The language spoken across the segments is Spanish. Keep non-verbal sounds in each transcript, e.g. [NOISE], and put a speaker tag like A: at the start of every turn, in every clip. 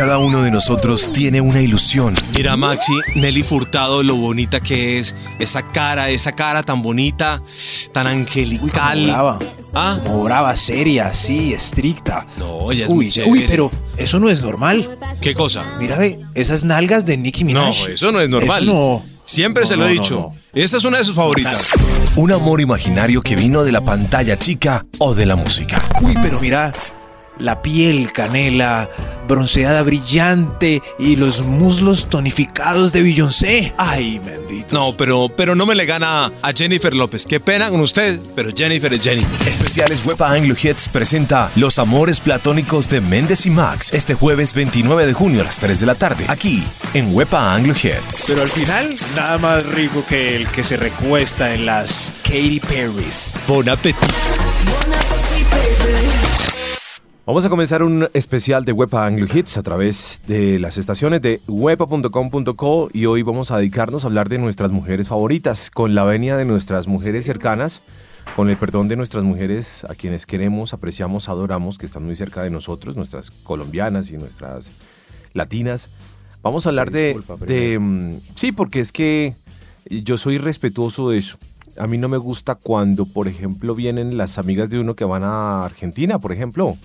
A: Cada uno de nosotros tiene una ilusión.
B: Mira, Maxi, Nelly Furtado, lo bonita que es. Esa cara, esa cara tan bonita, tan angelical.
C: Como brava.
B: ¿Ah?
C: Como brava, seria, así, estricta.
B: No, ella es
C: uy,
B: muy chévere.
C: uy, pero eso no es normal.
B: ¿Qué cosa?
C: Mira, ve, esas nalgas de Nicki
B: No,
C: Minaj.
B: eso no es normal.
C: Eso no.
B: Siempre
C: No,
B: se lo he
C: no,
B: dicho.
C: no, no.
B: Esta es una de sus favoritas.
A: Un amor imaginario que vino de la pantalla chica o de la música.
C: Uy, pero mira, la piel canela, bronceada brillante y los muslos tonificados de Beyoncé. Ay, bendito.
B: No, pero, pero no me le gana a Jennifer López. Qué pena con usted, pero Jennifer es Jennifer.
A: Especiales Wepa Anglo Hits presenta Los amores platónicos de Méndez y Max este jueves 29 de junio a las 3 de la tarde, aquí en Wepa Anglo Hits.
C: Pero al final, nada más rico que el que se recuesta en las Katy Perry's.
B: Bon apetito.
D: Vamos a comenzar un especial de Wepa Anglo Hits a través de las estaciones de wepa.com.co y hoy vamos a dedicarnos a hablar de nuestras mujeres favoritas, con la venia de nuestras mujeres cercanas, con el perdón de nuestras mujeres a quienes queremos, apreciamos, adoramos, que están muy cerca de nosotros, nuestras colombianas y nuestras latinas. Vamos a hablar
C: Sí,
D: de,
C: disculpa,
D: de, mm, Sí, porque es que yo soy respetuoso de eso. A mí no me gusta cuando, por ejemplo, vienen las amigas de uno que van a Argentina, por ejemplo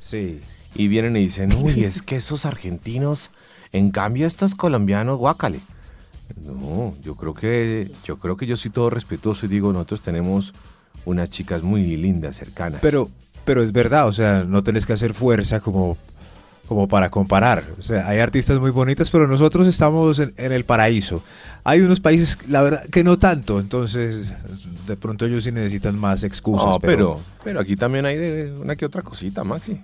C: Sí.
D: y vienen y dicen, uy, es que esos argentinos, en cambio estos colombianos, guácale. No, yo creo que yo creo que yo soy todo respetuoso y digo, nosotros tenemos unas chicas muy lindas, cercanas.
E: Pero, pero es verdad, o sea, no tenés que hacer fuerza como, como para comparar. O sea, hay artistas muy bonitas, pero nosotros estamos en, en el paraíso. Hay unos países, la verdad, que no tanto, entonces de pronto ellos sí necesitan más excusas.
D: no, pero, pero aquí también hay de una que otra cosita, Maxi.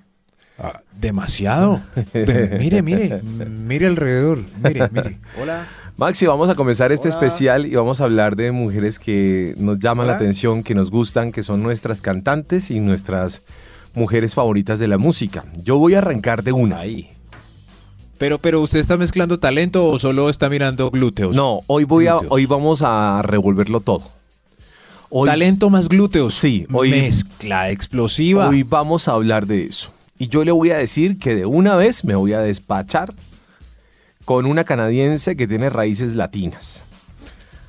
E: Ah, demasiado. Pero mire, mire, [LAUGHS] mire alrededor, mire, mire. Hola.
D: Maxi, vamos a comenzar este
E: Hola.
D: especial y vamos a hablar de mujeres que nos llaman la atención, que nos gustan, que son nuestras cantantes y nuestras mujeres favoritas de la música. Yo voy a arrancar de una.
E: Ahí. Pero, pero usted está mezclando talento o solo está mirando glúteos.
D: No, hoy voy a, hoy vamos a revolverlo todo. Hoy,
E: Talento más glúteos.
D: Sí, hoy-
E: Mezcla explosiva.
D: hoy vamos a hablar de eso. Y yo le voy a decir que de una vez me voy a despachar con una canadiense que tiene raíces latinas.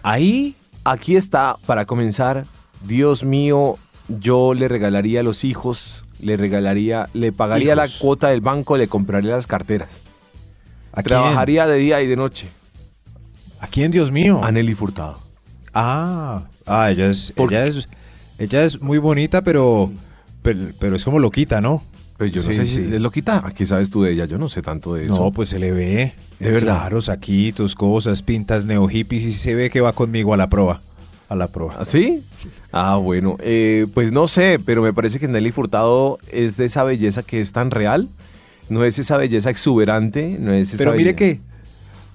E: Ahí
D: Aquí está, para comenzar, Dios mío, yo le regalaría a los hijos, le regalaría, le pagaría la cuota del banco, le compraría las carteras.
E: ¿A quién?
D: Trabajaría de día y de noche.
E: ¿A quién, Dios mío?
D: A Nelly Furtado.
E: Ah, ah, ella es,
D: ¿Por
E: ella es, ella es muy bonita, pero, pero, pero es como loquita, ¿no?
D: Pues yo no
E: Sí,
D: sé si
E: sí.
D: es loquita. Aquí sabes tú de ella, yo no sé tanto de eso.
E: No, pues se le ve.
D: ¿De verdad?
E: Claro, saquitos, cosas, pintas neo hippies y se ve que va conmigo a la prueba. A la prueba.
D: ¿Ah, ¿Sí? Ah, bueno. eh, pues no sé, pero me parece que Nelly Furtado es de esa belleza que es tan real. No es esa belleza exuberante, no es esa
E: Pero mire
D: belle-
E: que,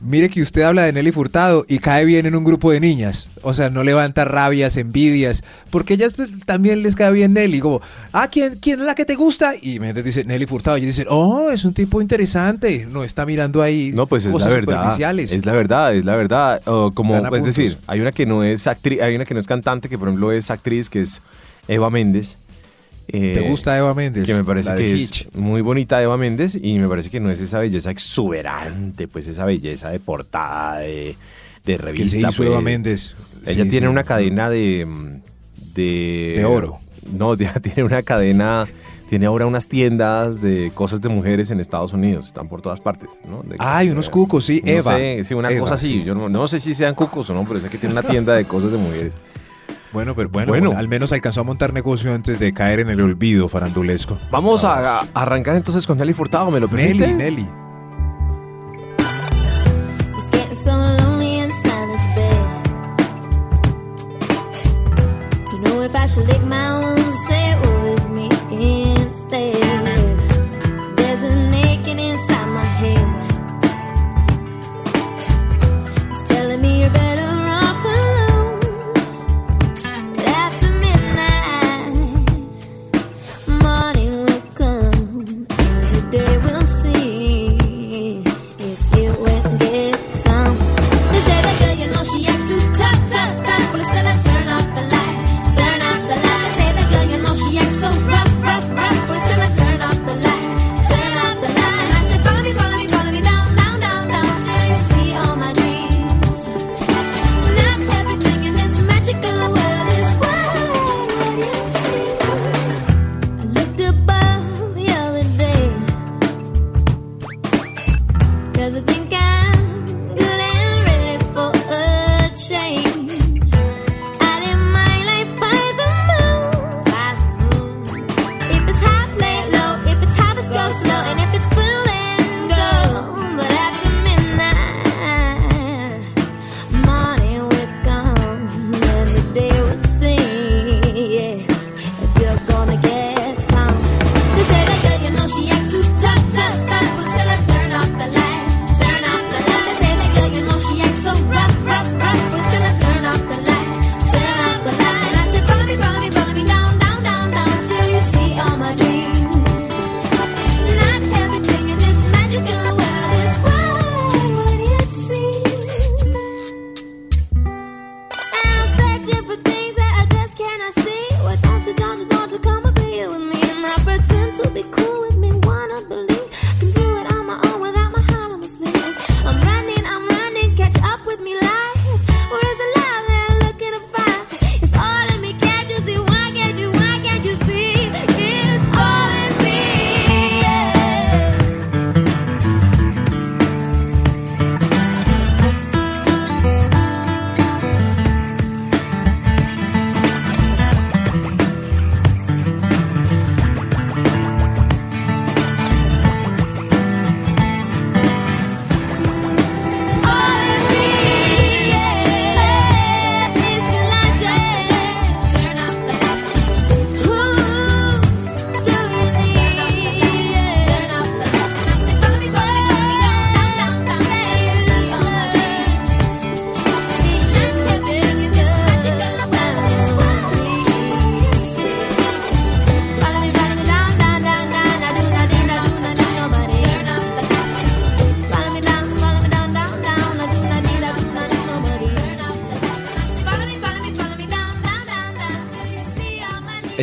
E: mire que usted habla de Nelly Furtado y cae bien en un grupo de niñas. O sea, no levanta rabias, envidias, porque ellas pues, también les cae bien Nelly. Como, ah, ¿quién, ¿quién es la que te gusta? Y me dice Nelly Furtado. Y dicen, oh, es un tipo interesante. No está mirando ahí
D: No, pues es la verdad.
E: superficiales.
D: Es la verdad, es la verdad. Como,
E: Gana
D: es
E: puntos.
D: decir, hay una que no es actriz, hay una que no es cantante, que por ejemplo es actriz, que es Eva Méndez. Eh,
E: ¿Te gusta Eva Méndez?
D: Que me parece que
E: Hitch.
D: es muy bonita Eva Méndez y me parece que no es esa belleza exuberante, pues esa belleza de portada, de, de revista.
E: se hizo
D: pues.
E: Eva Méndez.
D: Ella
E: Sí,
D: tiene
E: sí.
D: una cadena de, de...
E: De oro.
D: No, [LAUGHS] tiene una cadena... Tiene ahora unas tiendas de cosas de mujeres en Estados Unidos. Están por todas partes, ¿no? De-
E: Ay, unos cucos, sí,
D: no
E: Eva.
D: sé, sí, una
E: Eva,
D: cosa así.
E: sí.
D: Yo no, no sé si sean cucos o no, pero sé que tiene una tienda de cosas de mujeres.
E: Bueno, pero bueno,
D: Bueno.
E: bueno, al menos alcanzó a montar negocio antes de caer en el olvido farandulesco.
D: Vamos a, a arrancar entonces con Nelly Furtado, ¿me lo permite?
E: Nelly, Nelly.
F: I should lick my wounds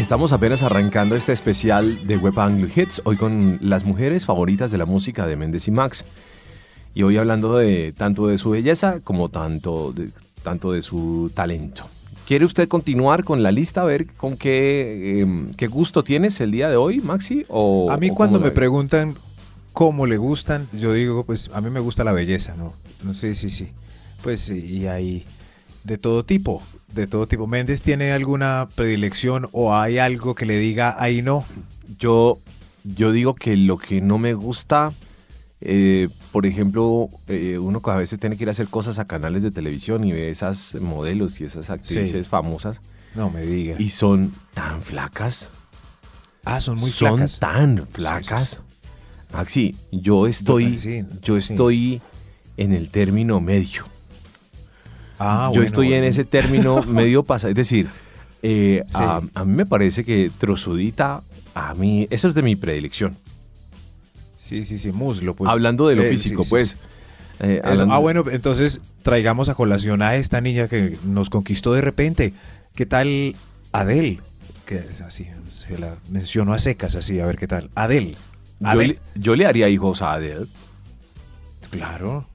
D: Estamos apenas arrancando este especial de Web Anglo Hits, hoy con las mujeres favoritas de la música de Méndez y Max. Y hoy hablando de tanto de su belleza como tanto de, tanto de su talento. ¿Quiere usted continuar con la lista? A ver con qué, em, qué gusto tienes el día de hoy, Maxi. O,
E: A mí
D: o
E: cuando me
D: ves?
E: preguntan cómo le gustan, yo digo, pues a mí me gusta la belleza, ¿no? No sé, sí, sí. Pues sí, y hay de todo tipo, de todo tipo. ¿Méndez tiene alguna predilección o hay algo que le diga ahí no?
D: Yo, yo digo que lo que no me gusta, eh, por ejemplo, eh, uno a veces tiene que ir a hacer cosas a canales de televisión y ve esas modelos y esas actrices
E: Sí.
D: famosas
E: No me diga.
D: y son tan flacas.
E: ah, son muy
D: son
E: flacas.
D: tan flacas. Maxi, yo estoy,
E: sí,
D: yo
E: sí.
D: estoy en el término medio.
E: Ah,
D: yo
E: bueno,
D: estoy en ese término [LAUGHS] medio pasado. Es decir, eh,
E: Sí.
D: a, a mí me parece que trozudita, a mí, eso es de mi predilección.
E: Sí, sí, sí, muslo. Pues.
D: hablando de lo
E: Eh,
D: físico,
E: sí, sí,
D: pues. eh, hablando-
E: Ah, bueno, entonces traigamos a colación a esta niña que nos conquistó de repente. ¿Qué tal Adele? Que es así, se la menciono a secas así, a ver qué tal. Adele.
D: yo,
E: Adele.
D: le, yo le haría hijos a Adele.
E: Claro.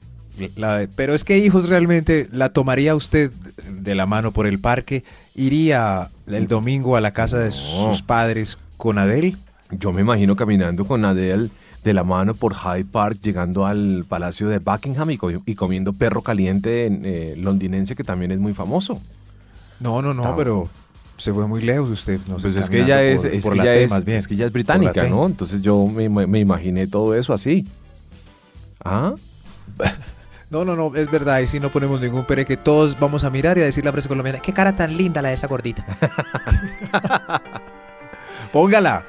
E: La de- pero es que hijos realmente la tomaría usted de la mano por el parque, iría el domingo a la casa de
D: No.
E: sus padres con Adele.
D: Yo me imagino caminando con Adele de la mano por Hyde Park, llegando al Palacio de Buckingham y, co- y comiendo perro caliente eh, londinense, que también es muy famoso.
E: No, no, no,
D: No.
E: pero se fue muy lejos usted. No
D: Pues es que ella es,
E: por-
D: es,
E: por
D: que ella
E: T
D: es,
E: más bien.
D: es que ella es británica. ¿no? Entonces yo me, me imaginé todo eso así. ¿Ah?
E: No, no, no, es verdad, y si no ponemos ningún pere que todos vamos a mirar y a decir la frase colombiana, qué cara tan linda la de esa gordita. [LAUGHS] Póngala.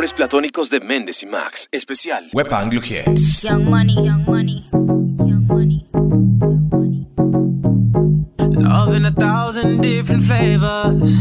G: Amores platónicos de Méndez y Max. Especial Web Anglo Hits.
H: Young money, young money, young money, young money.
I: Love in a thousand different flavors.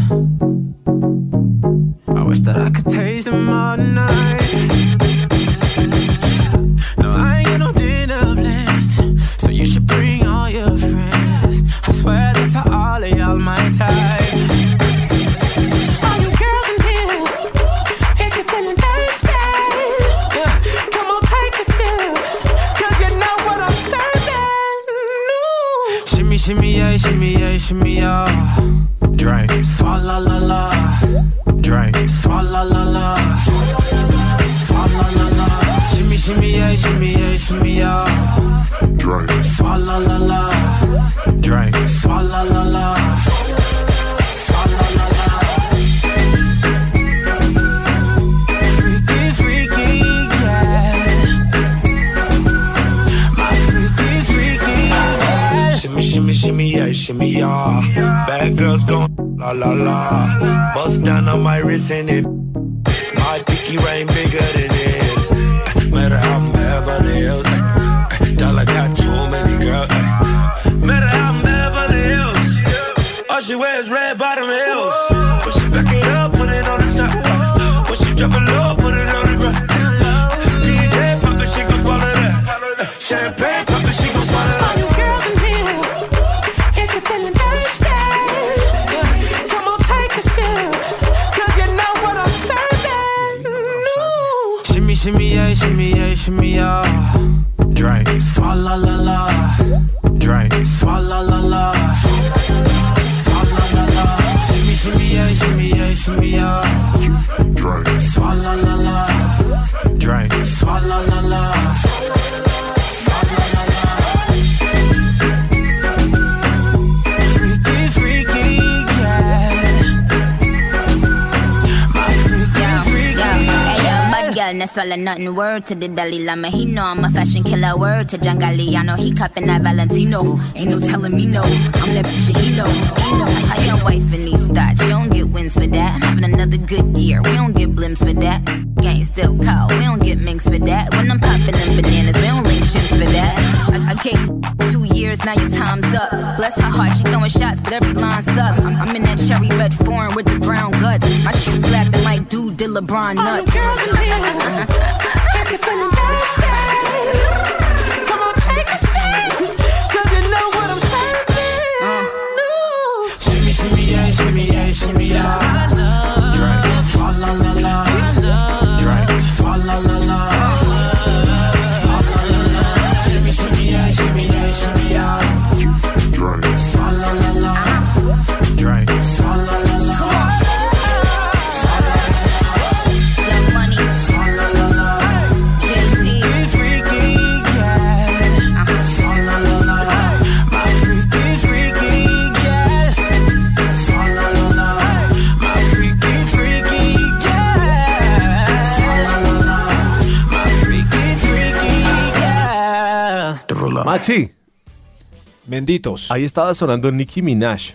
H: Nothing. Word to the Dalai Lama, he know I'm a fashion killer. Word to John Galliano, he cupping that Valentino. Ain't no telling me no, I'm that bitch he know. I like your wife in these thoughts, you don't get wins for that. I'm having another good year, we don't get blimps for that. Gang still cold, we don't get minks for that. When I'm popping them bananas, we don't link ships for that. I, I you two years, now your time's up. Bless her heart, she throwing shots, but every line sucks. I'm, I'm in that cherry red foreign with the brown guts. My shit slapping do the LeBron
I: nuts. All
H: the
I: girls in here, [LAUGHS]
E: Menditos.
D: ahí estaba sonando Nicki Minaj.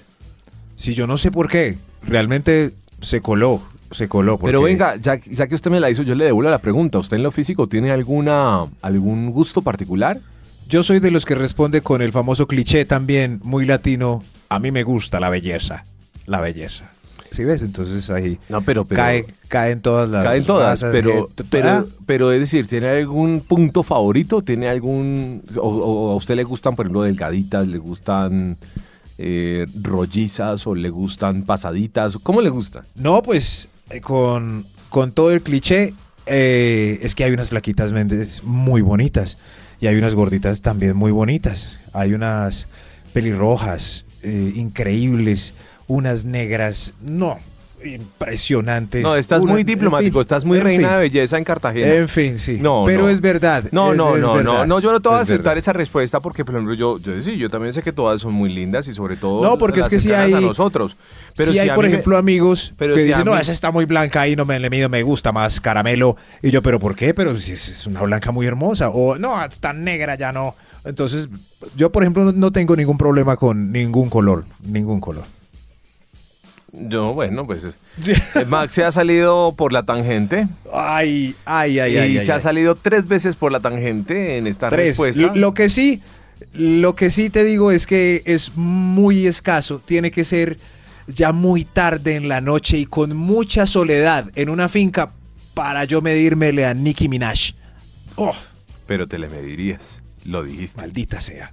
E: Si yo no sé por qué, realmente se coló, se coló.
D: Pero venga, ya, ya que usted me la hizo, yo le devuelvo la pregunta. ¿Usted en lo físico tiene alguna algún gusto particular?
E: Yo soy de los que responde con el famoso cliché también muy latino. A mí me gusta la belleza, la belleza. ¿Sí ves? Entonces ahí
D: No, pero, pero
E: cae, caen todas las.
D: caen todas,
E: razas,
D: pero,
E: gente,
D: pero,
E: ah,
D: pero es decir, ¿tiene algún punto favorito? ¿Tiene algún o, o a usted le gustan, por ejemplo, delgaditas, le gustan eh, rollizas o le gustan pasaditas? ¿Cómo le gusta?
E: No, pues eh, con, con todo el cliché, eh, es que hay unas flaquitas Méndez muy bonitas y hay unas gorditas también muy bonitas. Hay unas pelirrojas eh, increíbles, unas negras, no, impresionantes.
D: No, estás
E: Una-
D: muy
E: en
D: diplomático,
E: fin,
D: estás muy reina
E: fin.
D: de belleza en Cartagena.
E: En fin, sí.
D: No,
E: pero
D: no.
E: es verdad.
D: No,
E: es-
D: no,
E: es
D: no,
E: verdad,
D: no, no, yo no te voy a aceptar
E: verdad.
D: esa respuesta porque, por ejemplo, yo, yo sí, yo también sé que todas son muy lindas y sobre todo
E: No, porque
D: las
E: es que
D: cercanas
E: hay-
D: a nosotros. Pero
E: si
D: si
E: hay, por ejemplo, amigos
D: pero
E: que
D: si
E: dicen, no, esa está muy blanca y no me le mido, me gusta más caramelo. Y yo, ¿pero por qué? Pero si es, una blanca muy hermosa. O, no, está negra, ya no. Entonces, yo, por ejemplo, no tengo ningún problema con ningún color. Ningún color.
D: Yo, bueno, pues eh, Max se ha salido por la tangente
E: Ay, ay, ay,
D: y
E: ay. ay,
D: se ha
E: ay.
D: salido tres veces por la tangente en esta
E: Tres.
D: respuesta.
E: Lo, lo que sí, lo que sí te digo es que es muy escaso. Tiene que ser ya muy tarde en la noche y con mucha soledad en una finca para yo medírmele a Nicki Minaj. Oh,
D: Pero te le medirías, lo dijiste.
E: maldita sea.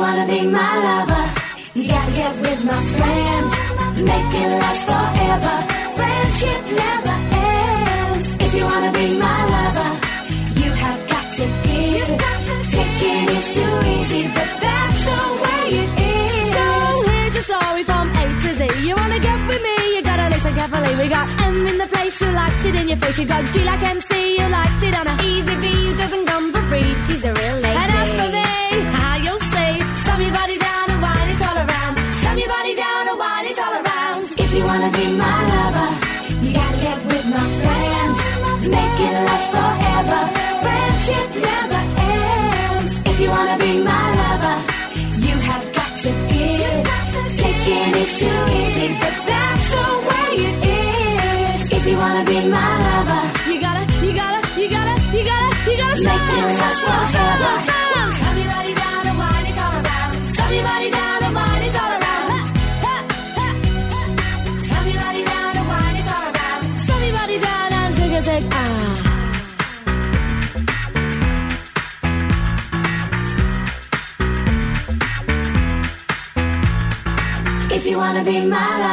A: wanna be
F: my lover, you gotta get with my friends. Make it last forever. Friendship never ends. If you wanna be my lover, you have got to give. Taking is too easy, but that's the way it is.
A: So here's the story from A to Z. You wanna get with me? You gotta listen carefully. We got M in the place who likes it in your face. You got G like MC who likes it on a easy who doesn't come for free. She's a real
F: Friendship never ends. If you wanna be my lover, you have got to give. Taking is too easy, but that's the way it is. If you wanna be my lover,
A: You gotta, you gotta, you gotta, you gotta, you gotta
F: Make it last forever.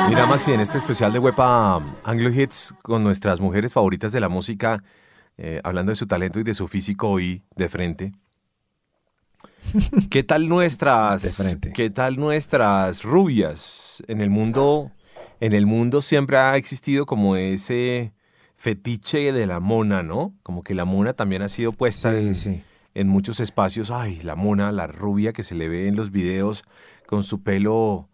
D: Mira, Maxi, en este especial de Wepa Anglo Hits con nuestras mujeres favoritas de la música, eh, hablando de su talento y de su físico hoy de frente. ¿Qué tal nuestras,
E: De frente.
D: qué tal nuestras rubias? En el mundo, en el mundo siempre ha existido como ese fetiche de la mona, ¿no? Como que la mona también ha sido puesta
E: Sí,
D: en,
E: sí.
D: en muchos espacios. Ay, la mona, la rubia que se le ve en los videos con su pelo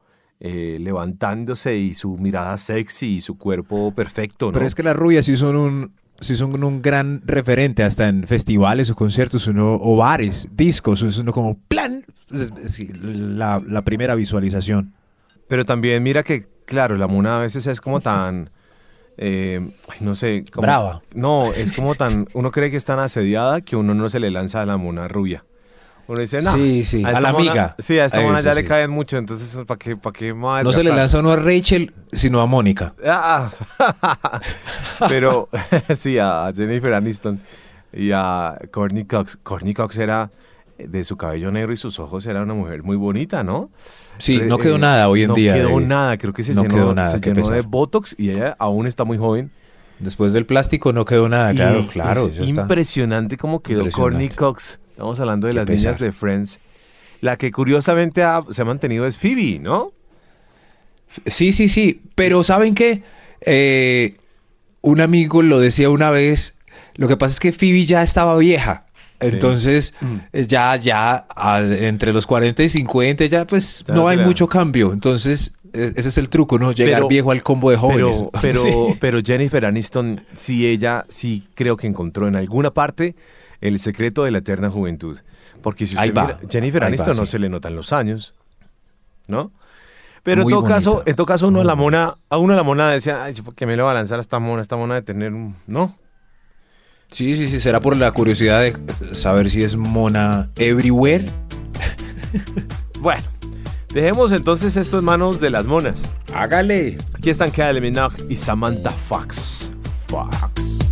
D: eh, levantándose y su mirada sexy y su cuerpo perfecto, ¿no?
E: Pero es que las rubias sí son un, sí son un gran referente hasta en festivales o conciertos uno, o bares, discos, es uno como plan. sí, la, la primera visualización.
D: Pero también mira que, claro, la mona a veces es como tan... eh, no sé. Como,
E: Brava.
D: No, es como tan... Uno cree que es tan asediada que uno no se le lanza a la mona rubia. Uno dice, no.
E: Sí, sí, a la
D: mona-
E: amiga.
D: Sí, a esta
E: A
D: mona
E: eso
D: ya le caen mucho, entonces, ¿para qué, para qué a
E: No se le lanza uno a Rachel, sino a Mónica. [LAUGHS]
D: Ah, [LAUGHS] pero [LAUGHS] sí, a Jennifer Aniston y a Courtney Cox. Courtney Cox era de su cabello negro y sus ojos era una mujer muy bonita, ¿no?
E: Sí,
D: Eh,
E: no quedó
D: eh,
E: nada hoy en
D: no
E: día.
D: quedó
E: de-
D: nada, creo que se
E: no
D: llenó,
E: quedó nada,
D: se llenó de. Botox y ella aún está muy joven.
E: Después del plástico no quedó nada,
D: Y
E: claro, claro.
D: es
E: ya está.
D: impresionante cómo quedó
E: Impresionante.
D: Courtney Cox. Estamos hablando de
E: Qué
D: las niñas de Friends. La que curiosamente ha- se ha mantenido es Phoebe, ¿no?
E: Sí, sí, sí. Pero ¿saben qué? Eh, un amigo lo decía una vez. Lo que pasa es que Phoebe ya estaba vieja. Entonces,
D: Mm.
E: eh, ya, ya, entre los 40 y 50, ya pues
D: Ya
E: no hay mucho cambio. Entonces, e- ese es el truco, ¿no? Llegar
D: Pero-
E: viejo al combo de jóvenes.
D: Pero, [LAUGHS] pero,
E: Sí.
D: pero Jennifer Aniston, sí, ella sí creo que encontró en alguna parte el secreto de la eterna juventud. Porque si usted
E: Ahí va,
D: mira, Jennifer
E: ahí
D: Aniston
E: va,
D: no
E: sí.
D: se le notan los años, ¿no? Pero en
E: Muy
D: todo caso, en todo caso, uno a la mona, a uno la mona decía, ay, que me le va a lanzar a esta mona, esta mona de tener un, ¿no?
E: Sí, sí, sí, será por la curiosidad de saber si es mona everywhere. [LAUGHS]
D: Bueno, dejemos entonces esto en manos de las monas.
E: Hágale.
D: Aquí están Kylie Minogue y Samantha Fox. Fox.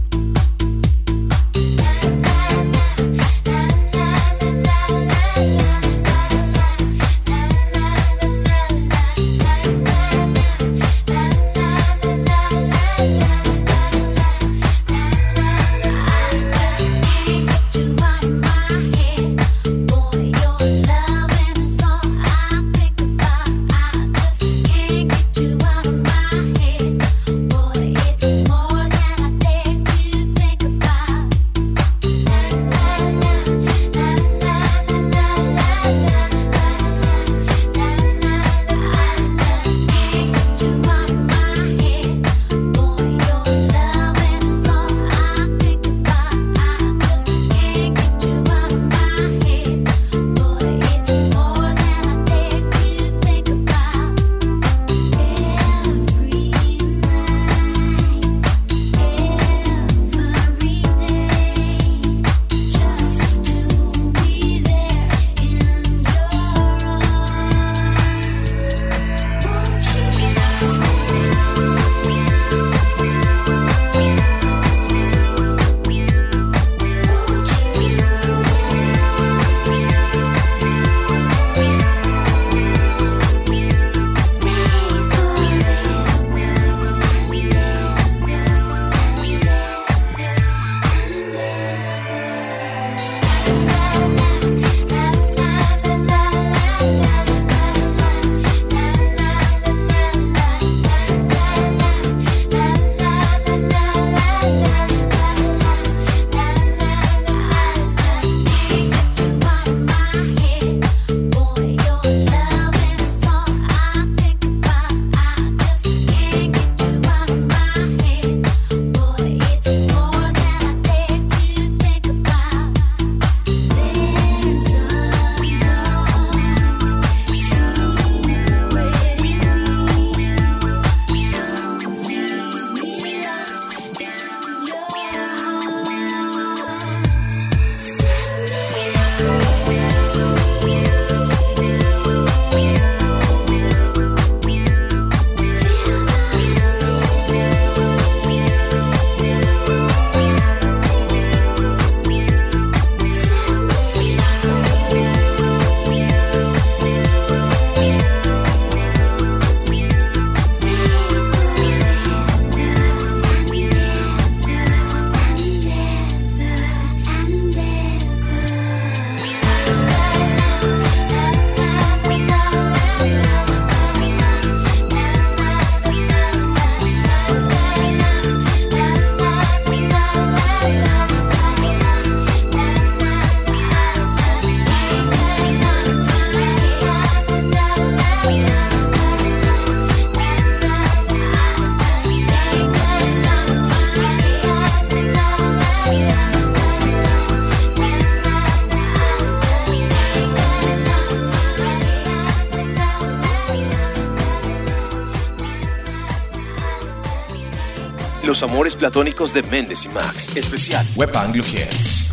A: Los amores platónicos de Méndez y Max. Especial Web Anglo Hits.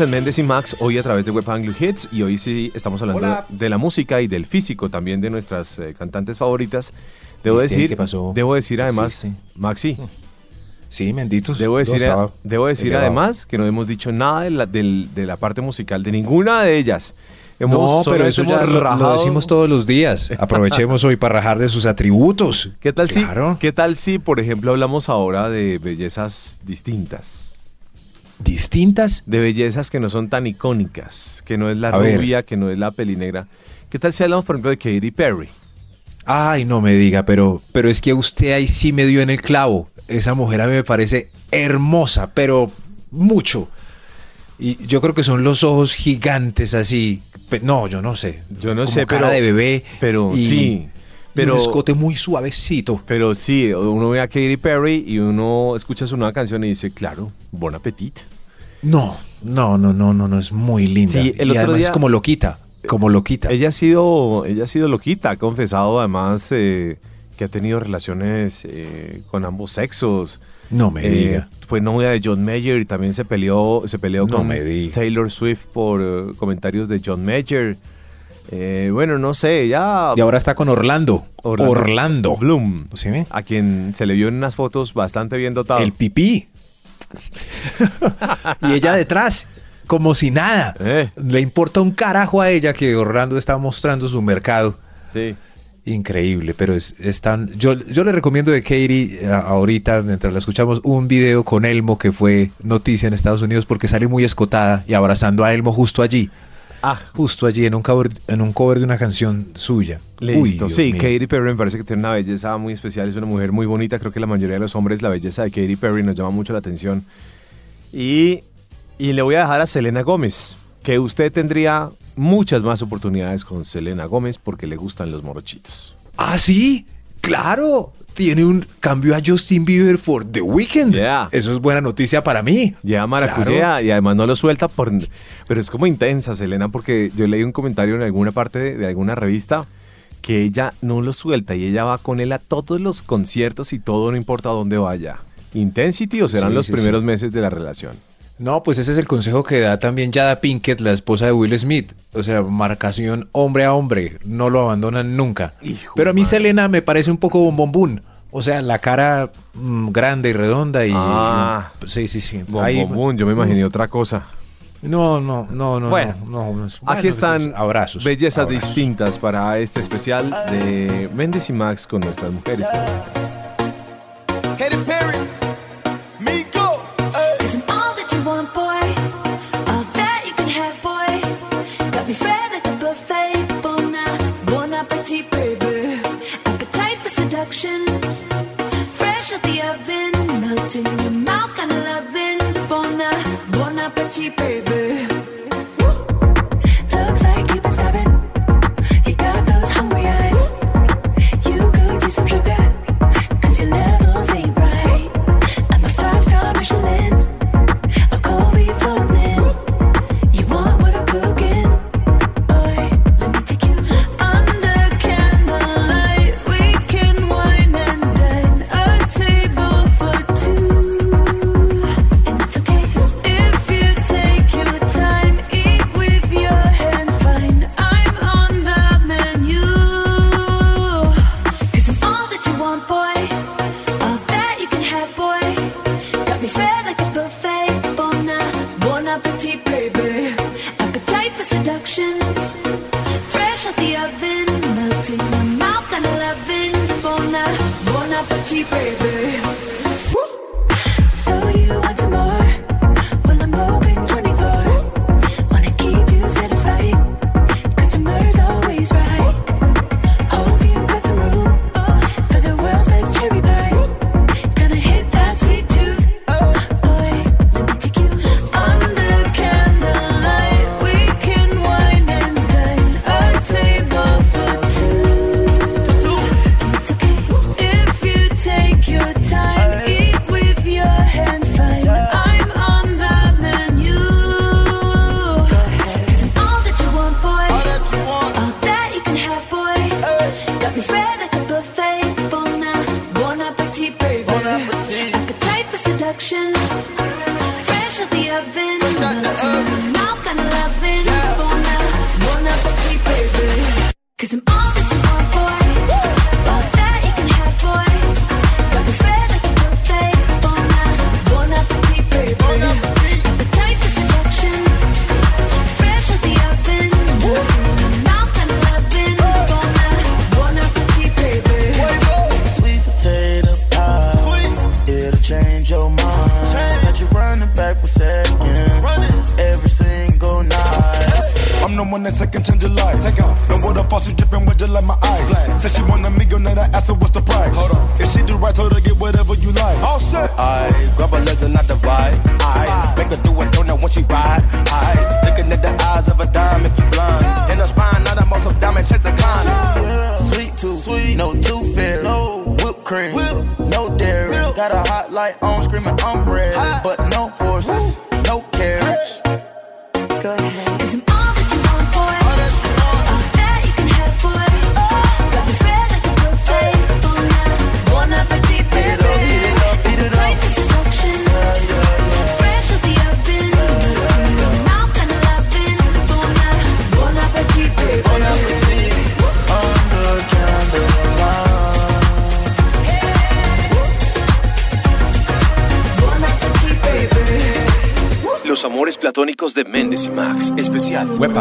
D: Estamos en Méndez y Max hoy a través de Web Anglo Hits y hoy sí estamos hablando
E: Hola.
D: de la música y del físico también de nuestras eh, cantantes favoritas. Debo
E: ¿Viste
D: decir,
E: qué pasó?
D: debo decir
E: ¿Qué
D: además,
E: hiciste?
D: Maxi,
E: Sí, benditos.
D: debo decir, debo decir además que no hemos dicho nada de la, del- de la parte musical de ninguna de ellas. Hemos
E: No, pero eso ya lo, lo decimos todos los días. [LAUGHS] Aprovechemos hoy para rajar de sus atributos.
D: ¿Qué tal
E: Claro.
D: si, qué tal si, por ejemplo, hablamos ahora de bellezas distintas?
E: Distintas.
D: de bellezas que no son tan icónicas, que no es la
E: A ver.
D: rubia, que no es la pelinegra. ¿Qué tal si hablamos, por ejemplo, de Katy Perry?
E: Ay, no me diga, pero, pero es que usted ahí sí me dio en el clavo. Esa mujer a mí me parece hermosa, pero mucho. Y yo creo que son los ojos gigantes así. No, yo no sé.
D: Yo no
E: Como
D: sé,
E: cara
D: pero-
E: de bebé.
D: pero
E: y-
D: sí, pero-
E: un escote muy suavecito.
D: Pero sí, uno ve a Katy Perry y uno escucha su nueva canción y dice, claro, bon appetit.
E: No, no, no, no, no, no, es muy linda.
D: Sí, el
E: y
D: otro
E: además
D: día-
E: es como loquita, como loquita.
D: Ella ha sido, ella ha sido loquita, ha confesado además eh, que ha tenido relaciones eh, con ambos sexos.
E: no me
D: Eh,
E: diga.
D: fue novia de John Mayer y también se peleó, se peleó
E: No
D: con. Taylor Swift por comentarios de John Mayer. Eh, bueno, no sé, ya
E: Y ahora está con Orlando. Orlando.
D: Bloom,
E: ¿Sí ve?
D: a quien se le vio en unas fotos bastante bien dotado.
E: El pipí. [LAUGHS] y ella detrás, como si nada.
D: Eh,
E: Le importa un carajo a ella que Orlando está mostrando su mercado.
D: sí.
E: Increíble, pero es, es tan- Yo, yo le recomiendo de Katie eh, ahorita, mientras la escuchamos, un video con Elmo que fue noticia en Estados Unidos porque sale muy escotada y abrazando a Elmo justo allí.
D: Ah,
E: Justo allí en un cover, en un cover de una canción suya. Uy,
D: listo.
E: Dios
D: sí,
E: mío.
D: Katy Perry me parece que tiene una belleza muy especial, es una mujer muy bonita. Creo que la mayoría de los hombres, la belleza de Katy Perry nos llama mucho la atención. Y, y le voy a dejar a Selena Gómez, que usted tendría muchas más oportunidades con Selena Gómez porque le gustan los morochitos.
E: Ah, sí, claro. Tiene un cambio a Justin Bieber for The Weeknd.
D: Yeah.
E: Eso es buena noticia para mí.
D: Lleva maracuyá y además no lo suelta, por, pero es como intensa Selena porque yo leí un comentario en alguna parte de, de alguna revista que ella no lo suelta y ella va con él a todos los conciertos y todo no importa dónde vaya. Intensity o serán
E: Sí,
D: los
E: sí,
D: primeros
E: sí.
D: meses de la relación.
E: No, pues ese es el consejo que da también Jada Pinkett, la esposa de Will Smith. O sea, marcación hombre a hombre. No lo abandonan nunca.
D: Hijo
E: Pero a mí
D: madre.
E: Selena me parece un poco bombombún. O sea, la cara mm, grande y redonda y...
D: Ah.
E: sí, sí, sí.
D: Bom,
E: Ahí-
D: bom, bom, yo me imaginé otra cosa.
E: No, no, no, no.
D: Bueno,
E: no, no, es- bueno,
D: Aquí
E: pues,
D: están
E: es- abrazos.
D: bellezas
E: abrazos.
D: distintas para este especial de Méndez y Max con nuestras mujeres.
J: Katy Perry,
F: seduction. Fresh out the oven. Melting in your mouth, kinda loving. Bon, bon appetit, baby. home on
K: second change of life. Take off. Don't water faucet dripping with just like my eyes. Black. Said she want a meal, now I asked her what's the price. Hold on. If she do right, told her get whatever you like. All shit.
F: I grab her legs and I divide. I make her do a donut when she ride. I looking at the eyes of a dime if you blind. Yeah. In her spine, now the most of diamond checks of kind. Yeah. Sweet tooth, sweet, no tooth fair. no whipped cream, Whip. no dairy. Whip. Got a hot light on, screaming I'm red, hot. but no
L: Los amores platónicos de Méndez y Max, especial. Web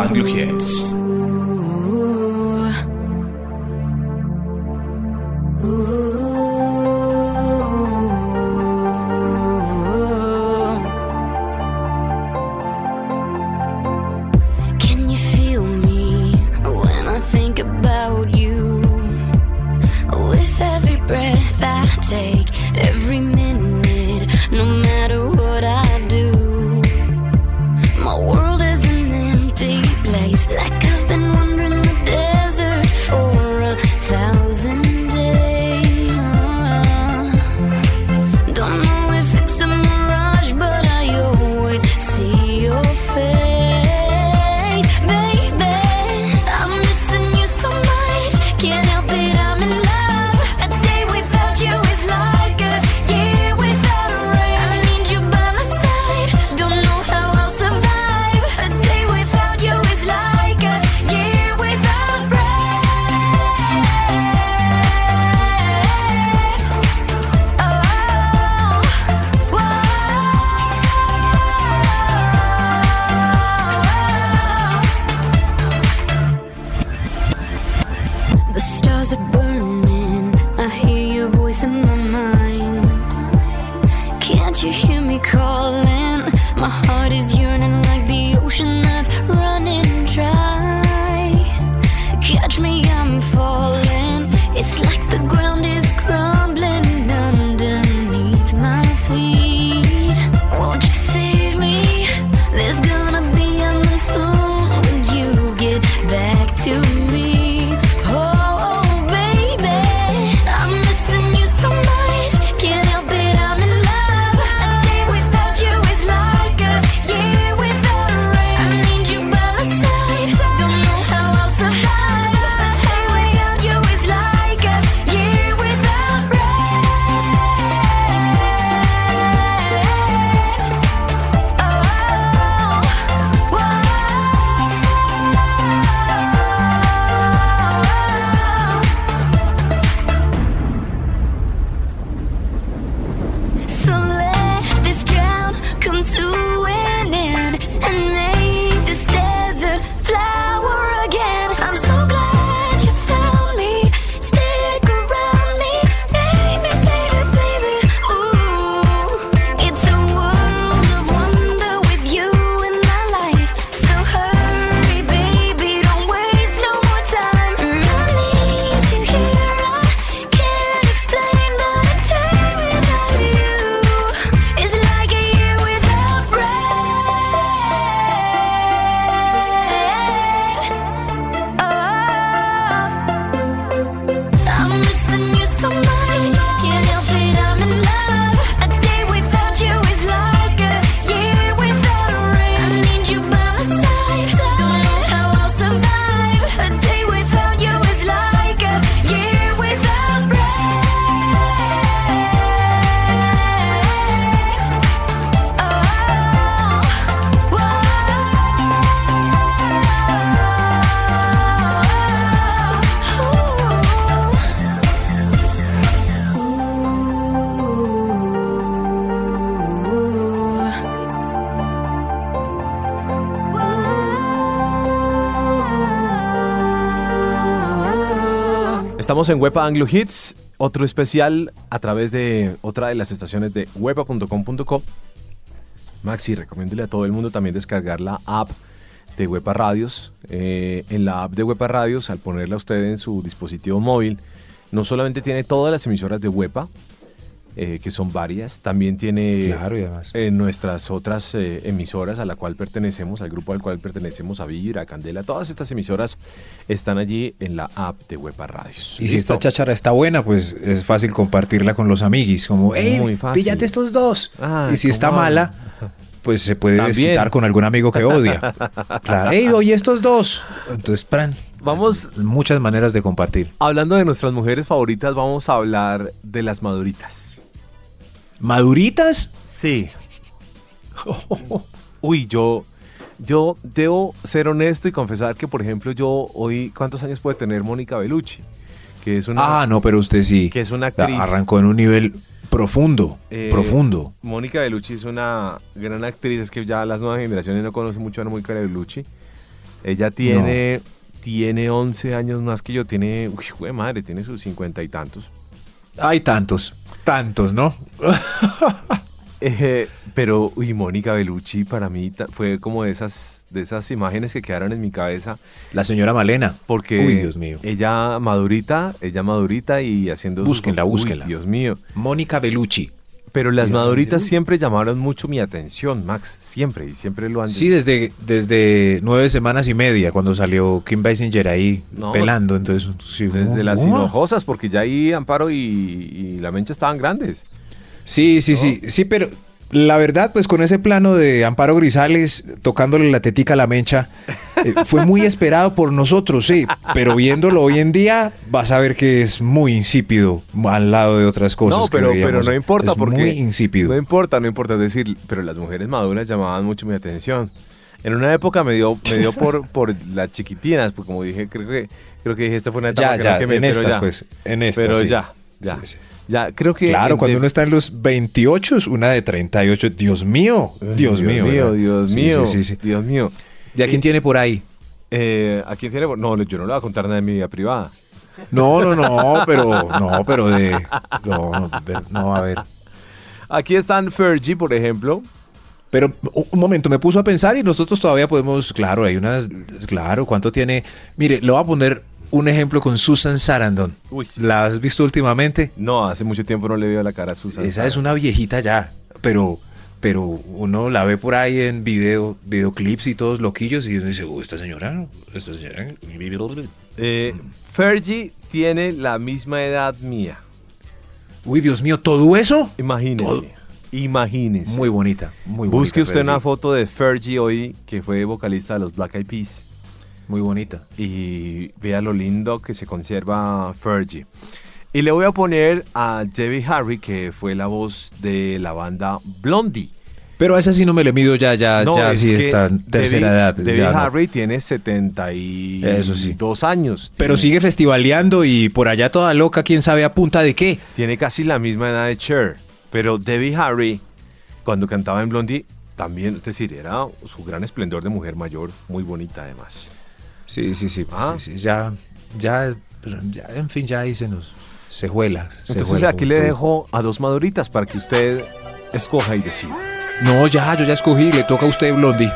D: Estamos en Wepa Anglo Hits, otro especial a través de otra de las estaciones de wepa.com.co. Maxi, recomiéndele a todo el mundo también descargar la app de Wepa Radios. Eh, en la app de Wepa Radios, al ponerla usted en su dispositivo móvil, no solamente tiene todas las emisoras de Wepa, eh, que son varias, también tiene
E: Claro, y además.
D: eh, nuestras otras eh, emisoras a la cual pertenecemos, al grupo al cual pertenecemos, a Vibra, a Candela, todas estas emisoras están allí en la app de Wepa Radios.
E: Y si esta cháchara está buena, pues es fácil compartirla con los amiguis. Como, hey,
D: Muy fácil.
E: píllate estos dos.
D: Ah,
E: y si está
D: ¿cómo
E: mala, pues se puede
D: También.
E: desquitar con algún amigo que odia. [LAUGHS] claro. Hey, oye, estos dos. Entonces, pran.
D: Vamos,
E: Muchas maneras de compartir.
D: hablando de nuestras mujeres favoritas, vamos a hablar de las maduritas.
E: ¿Maduritas?
D: Sí. [LAUGHS] Uy, yo, yo debo ser honesto y confesar que, por ejemplo, yo hoy, ¿cuántos años puede tener Mónica Bellucci? Que es una,
E: Ah, no, pero usted sí.
D: que es una actriz.
E: Arrancó en un nivel profundo.
D: Eh,
E: profundo.
D: Mónica Bellucci es una gran actriz, es que ya las nuevas generaciones no conocen mucho a Mónica Bellucci. Ella tiene, tiene 11 años más que yo, tiene, uy, madre, tiene sus cincuenta y tantos.
E: Hay tantos. Tantos, ¿no? [LAUGHS]
D: Eh, pero, uy, Mónica Bellucci para mí fue como de esas, de esas imágenes que quedaron en mi cabeza.
E: La señora Malena.
D: Porque
E: Uy, Dios mío.
D: ella madurita, ella madurita y haciendo...
E: Búsquenla,
D: Uy,
E: búsquenla.
D: Dios mío.
E: Mónica Bellucci.
D: Pero las maduritas siempre llamaron mucho mi atención, Max. Siempre, y siempre lo han
E: Sí, desde, desde nueve semanas y media, cuando salió Kim Basinger ahí
D: No,
E: pelando. Entonces, sí,
D: Desde las hinojosas, porque ya ahí Amparo y, y la Mencha estaban grandes.
E: Sí, sí, sí, sí, pero la verdad, pues con ese plano de Amparo Grisales tocándole la tetica a la mencha, eh, fue muy esperado por nosotros, sí, pero viéndolo hoy en día, vas a ver que es muy insípido al lado de otras cosas.
D: no,
E: que
D: pero, pero no importa
E: Es
D: porque...
E: muy insípido.
D: No importa, no importa. Es decir, pero las mujeres maduras llamaban mucho mi atención. En una época me dio, me dio por, [LAUGHS] por las chiquitinas, pues como dije, creo que, creo que dije, esta fue una etapa
E: Ya,
D: que
E: ya,
D: no quemé,
E: en estas,
D: ya.
E: pues, en estas,
D: Pero
E: sí.
D: ya, ya.
E: Sí, sí.
D: Ya, creo que...
E: Claro, cuando
D: de-
E: uno está en los 28, una de 38, Dios mío, Dios, mío.
D: mío. Dios
E: Sí,
D: mío,
E: sí, sí, sí.
D: Dios mío.
E: ¿Y a quién tiene por ahí?
D: Eh, ¿A quién tiene? No, yo no le voy a contar nada de mi vida privada.
E: No, no, no, [LAUGHS] pero, no, pero de, no, no, de- no, a ver.
D: Aquí están Fergie, por ejemplo.
E: Pero un un momento, me puso a pensar y nosotros todavía podemos, claro, hay unas, claro, ¿cuánto tiene? Mire, le voy a poner un ejemplo con Susan Sarandon.
D: Uy.
E: ¿La has visto últimamente?
D: No, hace mucho tiempo no le veo la cara a Susan.
E: Esa es una viejita ya, pero, pero uno la ve por ahí en video, videoclips y todos loquillos y uno dice, "Uh, esta señora, esta señora.
D: Eh, Fergie tiene la misma edad mía.
E: Uy, Dios mío, ¿todo eso?
D: Imagínese.
E: Todo.
D: Imagínese.
E: Muy bonita, muy bonita.
D: Busque usted una foto de Fergie hoy, que fue vocalista de los Black Eyed Peas.
E: Muy bonita.
D: y vea lo lindo que se conserva Fergie. Y le voy a poner a Debbie Harry, que fue la voz de la banda Blondie.
E: Pero a esa sí no me le mido ya, ya,
D: No,
E: ya
D: es
E: sí está en tercera edad.
D: Debbie
E: ya no.
D: Harry tiene 72
E: Eso sí.
D: años.
E: Pero
D: Tiene-
E: sigue festivaleando y por allá toda loca, quién sabe a punta de qué.
D: Tiene casi la misma edad de Cher. Pero Debbie Harry, cuando cantaba en Blondie, también, es decir, era su gran esplendor de mujer mayor, muy bonita además.
E: Sí, sí, sí,
D: Ah.
E: sí, sí, ya, ya, ya, en fin, ya ahí se nos, se juela. se
D: Entonces
E: juela
D: aquí le dejo a dos maduritas para que usted escoja y decida.
E: No, ya, yo ya escogí, le toca a usted Blondie.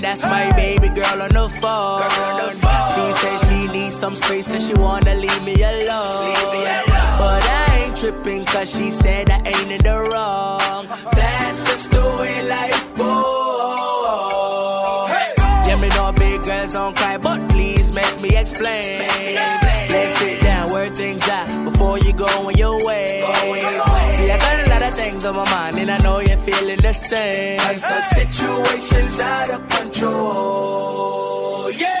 J: That's my baby girl on the phone. She said she needs some space and she wanna leave me alone. But I ain't tripping cause she said I ain't in the wrong. That's just the way life goes. Yeah, me know big girls don't cry, but please make me explain. Let's sit down where things are before you go on your way. See, I got a lot of things on my mind, and I know you're feeling the same. Cause the situation's out of control. Yeah.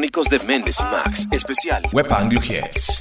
A: Platónicos de Méndez y Max. Especial Web Anglo Hits.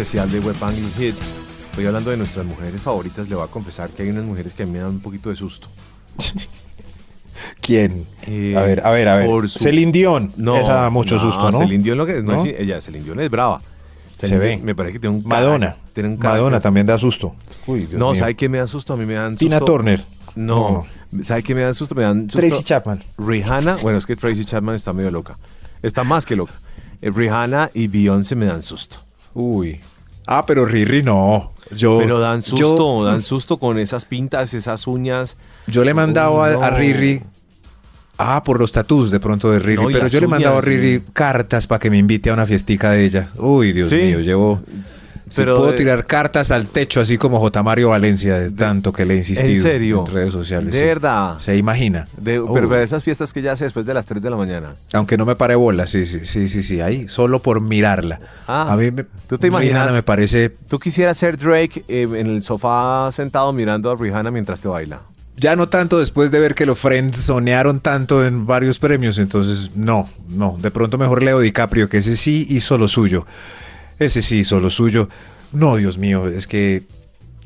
D: Especial de Web Anglo Hits, estoy hablando de nuestras mujeres favoritas. Le voy a confesar que hay unas mujeres que a mí me dan un poquito de susto. [LAUGHS]
E: ¿Quién?
D: Eh,
E: a ver, a ver, a ver.
D: su-
E: Celine Dion.
D: No,
E: Esa da mucho susto, ¿no?
D: Celine Dion lo que no,
E: ¿No?
D: es, ella, Celine Dion es brava.
E: Se
D: Celine
E: ve.
D: Dion Me parece que tiene un
E: Madonna.
D: carácter, tiene un
E: Madonna
D: carácter.
E: también da susto. Uy, Dios
D: no,
E: mío.
D: ¿sabe qué me da susto? A mí me dan susto.
E: Tina Turner.
D: No, ¿sabe qué me dan susto? Me dan susto.
E: Tracy Chapman.
D: Rihanna, bueno, es que Tracy Chapman está medio loca. Está más que loca. Eh, Rihanna y Beyoncé me dan susto.
E: Uy. Ah, pero Riri no.
M: Yo,
D: Pero dan
M: yo-
D: susto, dan susto con esas pintas, esas uñas.
M: Yo le he mandado a. Riri. Ah, por los tatús de pronto de Riri.
D: No,
M: pero yo le he mandado a Riri
D: sí.
M: cartas para que me invite a una fiestica de ella. Uy, Dios
D: Sí.
M: mío, llevo. Si
D: Pero
M: puedo
D: de-
M: tirar cartas al techo, así como J. Mario Valencia, de tanto que le he insistido
D: ¿En serio?
M: en redes sociales.
D: De
M: sí.
D: verdad.
M: Se imagina.
D: De,
M: Uy.
D: pero esas fiestas que ella hace después de las 3 de la mañana.
M: Aunque no me pare bola, sí, sí, sí, sí, sí, ahí, solo por mirarla.
D: Ah,
M: a mí me,
D: ¿tú te imaginas?
M: Rihanna me parece,
D: ¿Tú quisieras ser Drake eh, en el sofá sentado mirando a Rihanna mientras te baila?
M: ya no tanto después de ver que los Friends sonearon tanto en varios premios, entonces no, no, de pronto mejor Leo DiCaprio, que ese sí hizo lo suyo. Ese sí hizo lo suyo. No, Dios mío, es que,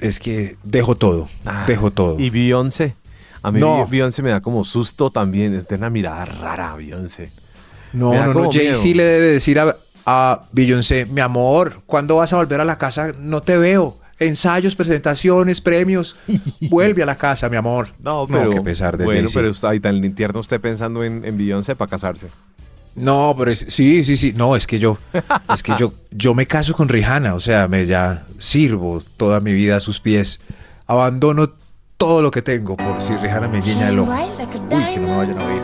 M: es que dejo todo,
D: Ah,
M: dejo todo.
D: ¿Y Beyoncé? A mí
M: No.
D: Beyoncé me da como susto también. Tiene una mirada rara, Beyoncé.
M: No, no, no. Jay-Z
D: miedo.
M: le debe decir a, a Beyoncé, mi amor, ¿cuándo vas a volver a la casa? No te veo. Ensayos, presentaciones, premios. [LAUGHS] Vuelve a la casa, mi amor.
D: No, pero.
M: qué pesar de
D: Bueno,
M: Jay-Z.
D: pero está ahí tan tierno usted pensando en, en Beyoncé para casarse.
M: No, pero es- sí, sí, sí. No, es que yo, es que yo, [LAUGHS] yo me caso con Rihanna. O sea, me ya sirvo toda mi vida a sus pies. Abandono todo lo que tengo por si Rihanna me guiña el ojo. Uy, que no me vayan a oír.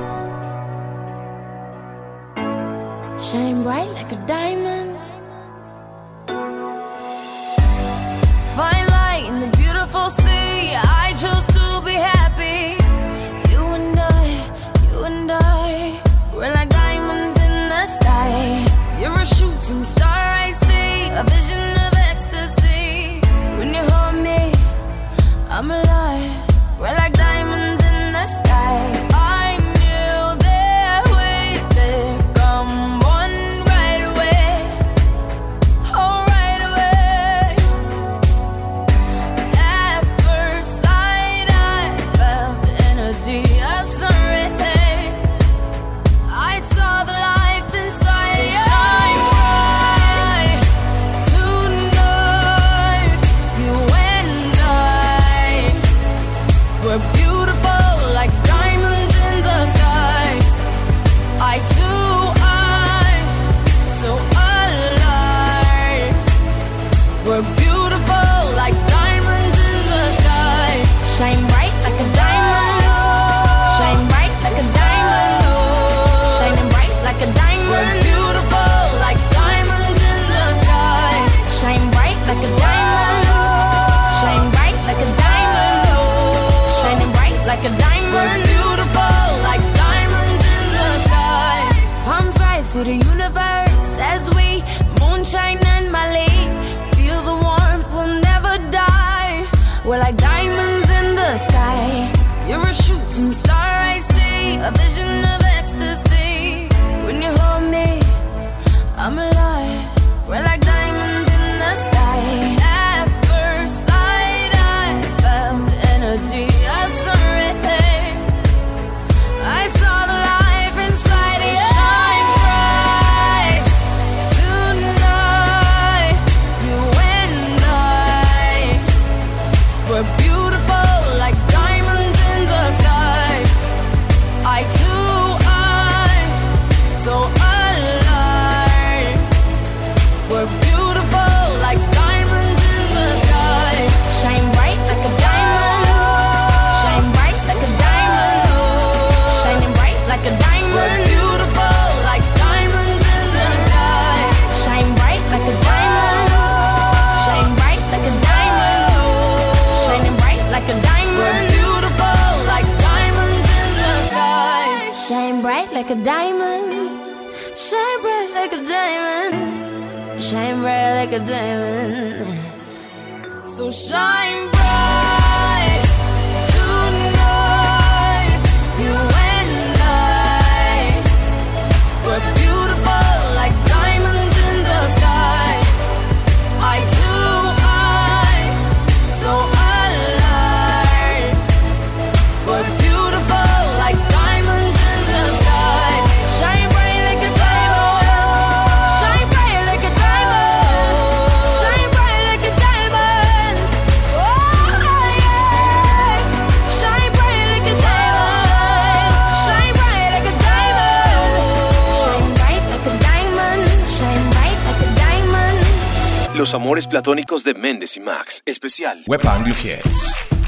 C: Like a diamond. So shine bright
A: Los amores platónicos de Méndez y Max. Especial Web Anglo Hits.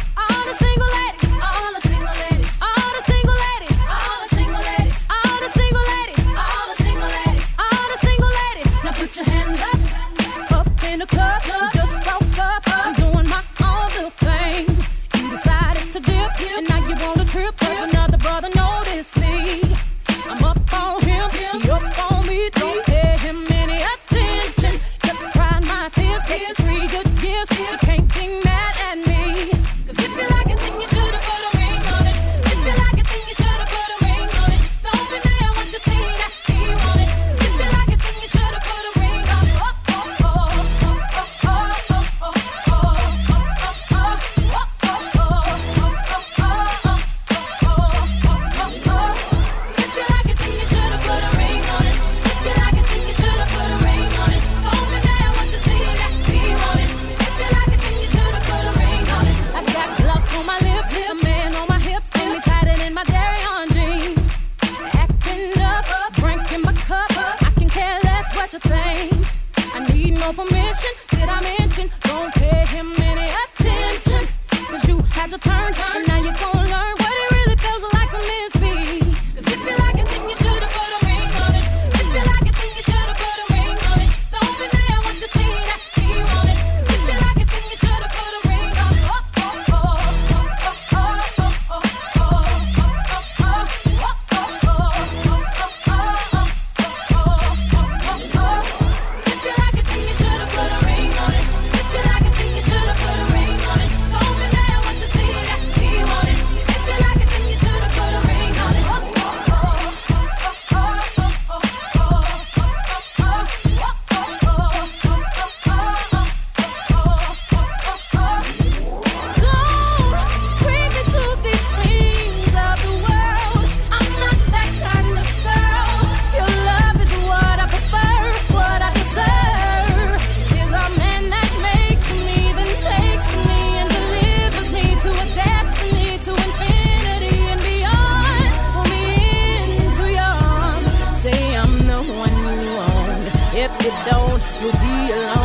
F: You'll be alone,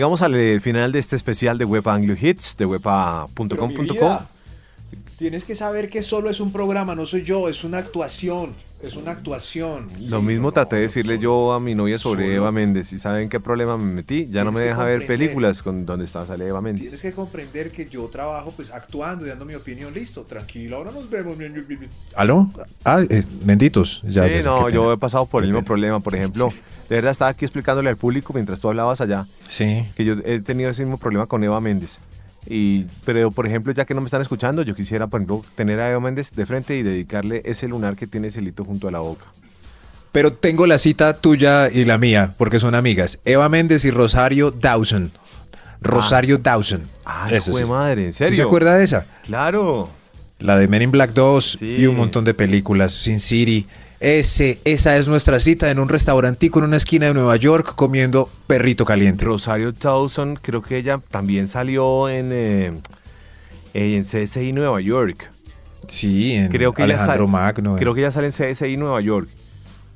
D: llegamos al eh, final de este especial de Web Anglo Hits, de wepa.com.co.
E: Tienes que saber que solo es un programa, no soy yo, es una actuación. Es una actuación.
D: Lo mismo traté de decirle yo a mi novia sobre
E: Solo-
D: Eva Méndez. ¿Y saben qué problema me metí? Ya no me deja ver películas con donde está, sale Eva Méndez.
E: Tienes que comprender que yo trabajo pues actuando y dando mi opinión. Listo, tranquilo, ahora nos vemos. ¿Aló? Ah, eh, benditos. Ya,
D: sí,
E: ya,
D: no, yo
E: pena.
D: he pasado por el mismo
E: pena.
D: problema. Por ejemplo, [LAUGHS] de verdad estaba aquí explicándole al público mientras tú hablabas allá
E: Sí.
D: que yo he tenido ese mismo problema con Eva Méndez. Y, pero, por ejemplo, ya que no me están escuchando, yo quisiera, por ejemplo, tener a Eva Méndez de frente y dedicarle ese lunar que tiene ese hilito junto a la boca.
E: Pero tengo la cita tuya y la mía, porque son amigas. Eva Méndez y Rosario Dawson. Rosario Dawson.
D: Ah,
E: Esa
D: hijo de
E: sí.
D: madre, ¿en
E: ¿Sí
D: serio?
E: se acuerda de esa?
D: Claro.
E: La de Men in Black 2
D: Sí.
E: y un montón de películas. Sin City. Ese, esa es nuestra cita en un restaurantico en una esquina de Nueva York comiendo perrito caliente.
D: Rosario Dawson, creo que ella también salió en, eh, eh, en CSI Nueva York.
E: Sí, en
D: Creo que ella
E: Alejandro
D: sale-
E: Magno.
D: Creo que ella sale en CSI Nueva York.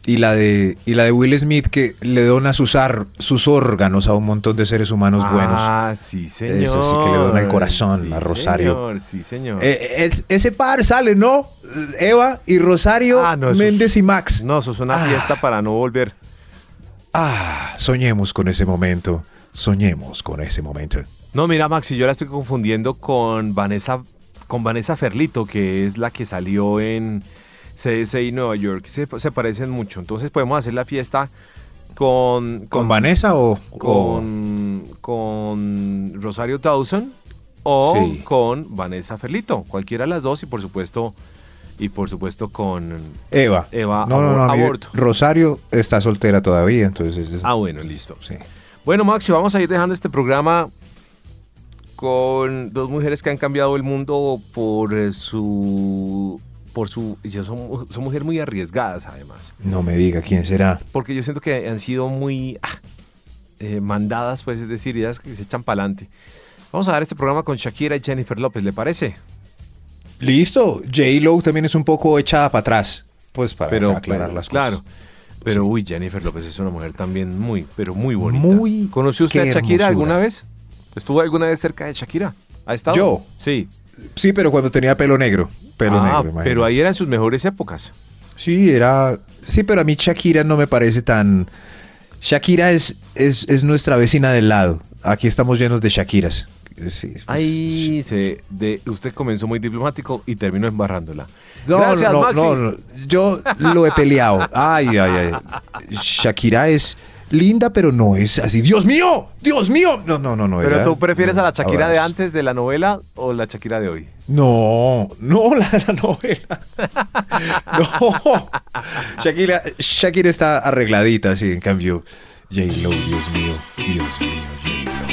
E: Y la de y la de Will Smith que le dona sus, ar- sus órganos a un montón de seres humanos buenos.
D: Ah, sí, señor.
E: Eso sí que le dona el corazón
D: Sí,
E: a Rosario.
D: señor, sí, señor.
E: Eh, es- ese par sale, ¿no? Eva y Rosario
D: Ah, no,
E: Méndez
D: es-
E: y Max.
D: no, eso es una
E: Ah.
D: fiesta para no volver.
E: Ah, soñemos con ese momento. Soñemos con ese momento.
D: No, mira, Maxi, yo la estoy confundiendo con Vanessa, con Vanessa Ferlito, que es la que salió en CSI Nueva York. Se, se parecen mucho. Entonces podemos hacer la fiesta con.
E: ¿Con Vanessa o o-
D: Con, con Rosario Dawson o
L: Sí.
D: con Vanessa Ferlito, cualquiera de las dos y por supuesto y por supuesto con
L: Eva.
D: Eva
L: No, no, no.
D: Aborto.
L: Rosario está soltera todavía, entonces. es-
D: Ah, bueno, listo.
L: sí.
D: Bueno, Maxi, vamos a ir dejando este programa con dos mujeres que han cambiado el mundo por eh, su por su son, son mujeres muy arriesgadas además,
L: No me diga quién será.
D: porque yo siento que han sido muy ah, eh, mandadas, pues es decir, ellas que se echan para adelante. Vamos a dar este programa con Shakira y Jennifer López, ¿le parece?
L: Listo. J-Lo también es un poco echada para atrás. Pues para
D: pero
L: aclarar
D: pero,
L: las
D: claro.
L: cosas.
D: Pero uy, Jennifer López es una mujer también muy, pero muy bonita.
L: Muy-
D: ¿Conoció usted a Shakira
L: hermosura.
D: alguna vez? ¿Estuvo alguna vez cerca de Shakira? ¿Ha estado?
L: ¿Yo?
D: Sí.
L: Sí, pero cuando tenía pelo negro. Pelo
D: Ah,
L: negro,
D: pero ahí eran sus mejores épocas.
L: Sí, era. Sí, pero a mí Shakira no me parece tan. Shakira es, es, es nuestra vecina del lado. Aquí estamos llenos de Shakiras. Sí, pues,
D: Ahí se, de, usted comenzó muy diplomático y terminó embarrándola.
L: No,
D: Gracias,
L: no,
D: Maxi.
L: no, no, Yo lo he peleado. Ay, ay, ay. Shakira es linda, pero no es así. ¡Dios mío! ¡Dios mío! No, no, no, no.
D: ¿Pero tú prefieres a la Shakira de antes de la novela o la Shakira de hoy?
L: No, no, [LAUGHS] la de la novela. [LAUGHS] No. Shakira, Shakira está arregladita, sí. En cambio, J-Lo, Dios mío, Dios mío, J-Lo.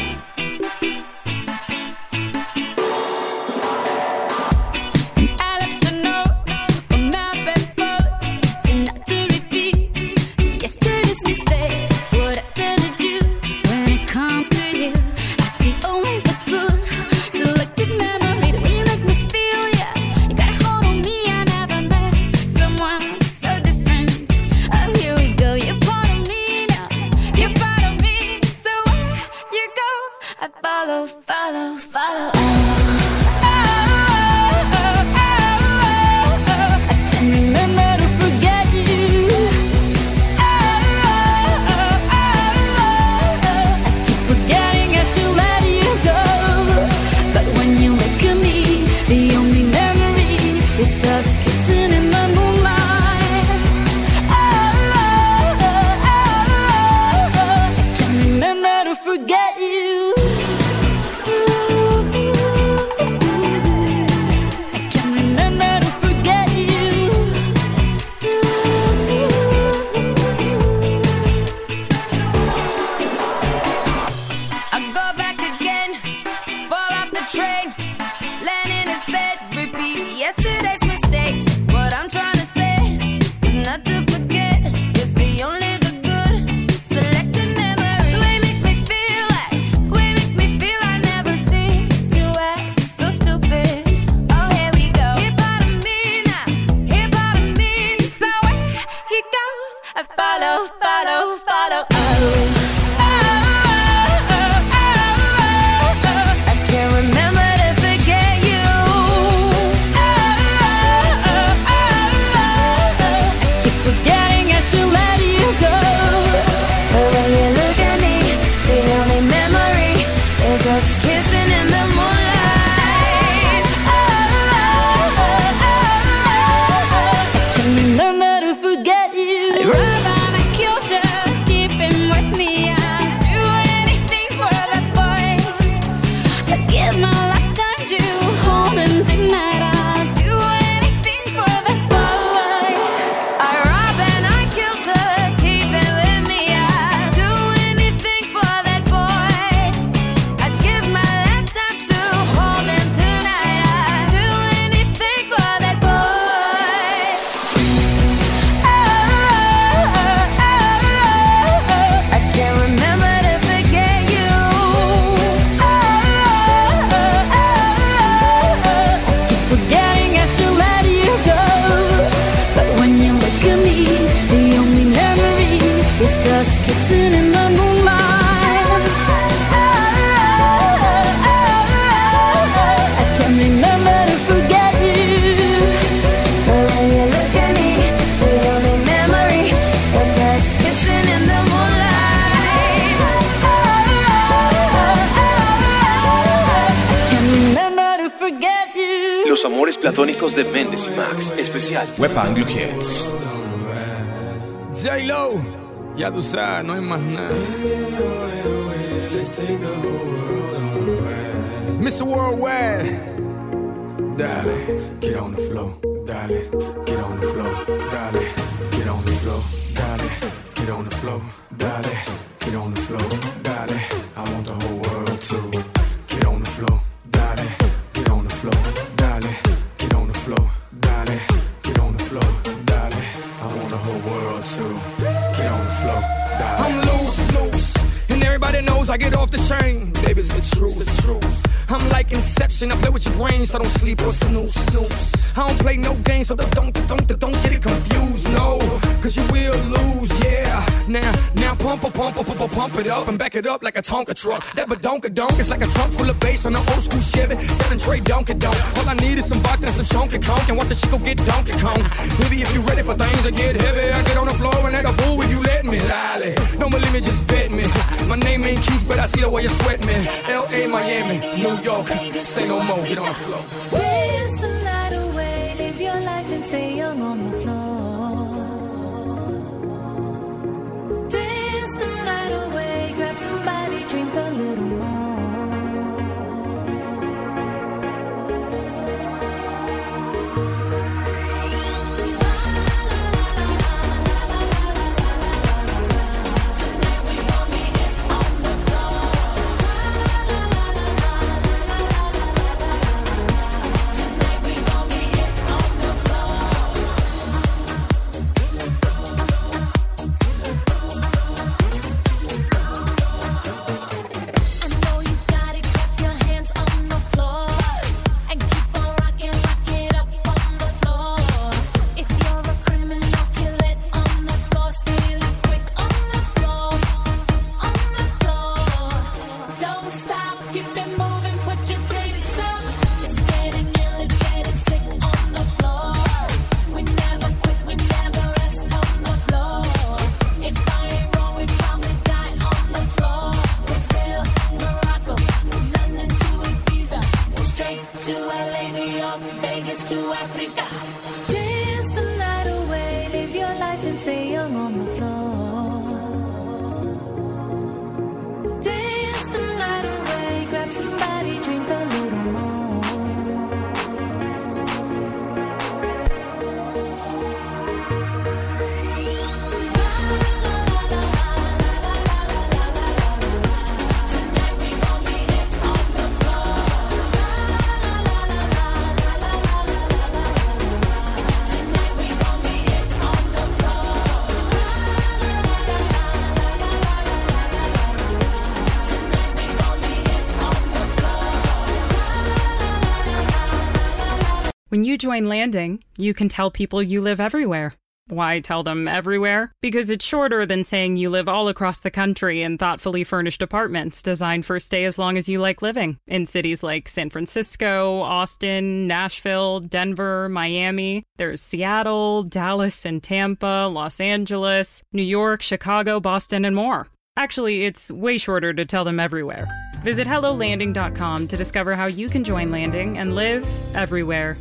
G: Platónicos de Méndez y Max. Especial Web Anglo Hits.
I: J-Lo, ya tú sabes, no hay más nada.
J: Mr. Worldwide. Dale, get on the floor. Dale, get on the floor. Dale, get on the floor. Dale, get on the floor. Dale, get on the floor. I get off the chain. Baby's the truth, the truth. I'm like Inception. I play with your brain, so I don't sleep or snooze, snooze. I don't play no games, so don't, don't, don't, get it confused, no. Cause you will lose, yeah. Now, now pump, pump, pump, pump, pump it up and back it up like a Tonka truck. That badonka donk is like a trunk full of bass on an old school Chevy. Seven tray donkey donk. All I need is some vodka and some chunky conk and watch a chico get Donkey Kong. Baby, if you ready for things to get heavy, I get on the floor and act a fool if you let me. Lolly, don't believe me, just bet me. My name ain't Keith, but I see the way you sweat me. L.A., Miami, New York, say no more, get on the floor.
F: Dance the night away, live your life and stay young on the floor. Dance the night away, grab somebody, drink a little more.
N: You join Landing, you can tell people you live everywhere. Why tell them everywhere? Because it's shorter than saying you live all across the country in thoughtfully furnished apartments designed for stay as long as you like living in cities like San Francisco, Austin, Nashville, Denver, Miami. There's Seattle, Dallas and Tampa, Los Angeles, New York, Chicago, Boston, and more. Actually, it's way shorter to tell them everywhere. Visit HelloLanding.com to discover how you can join Landing and live everywhere.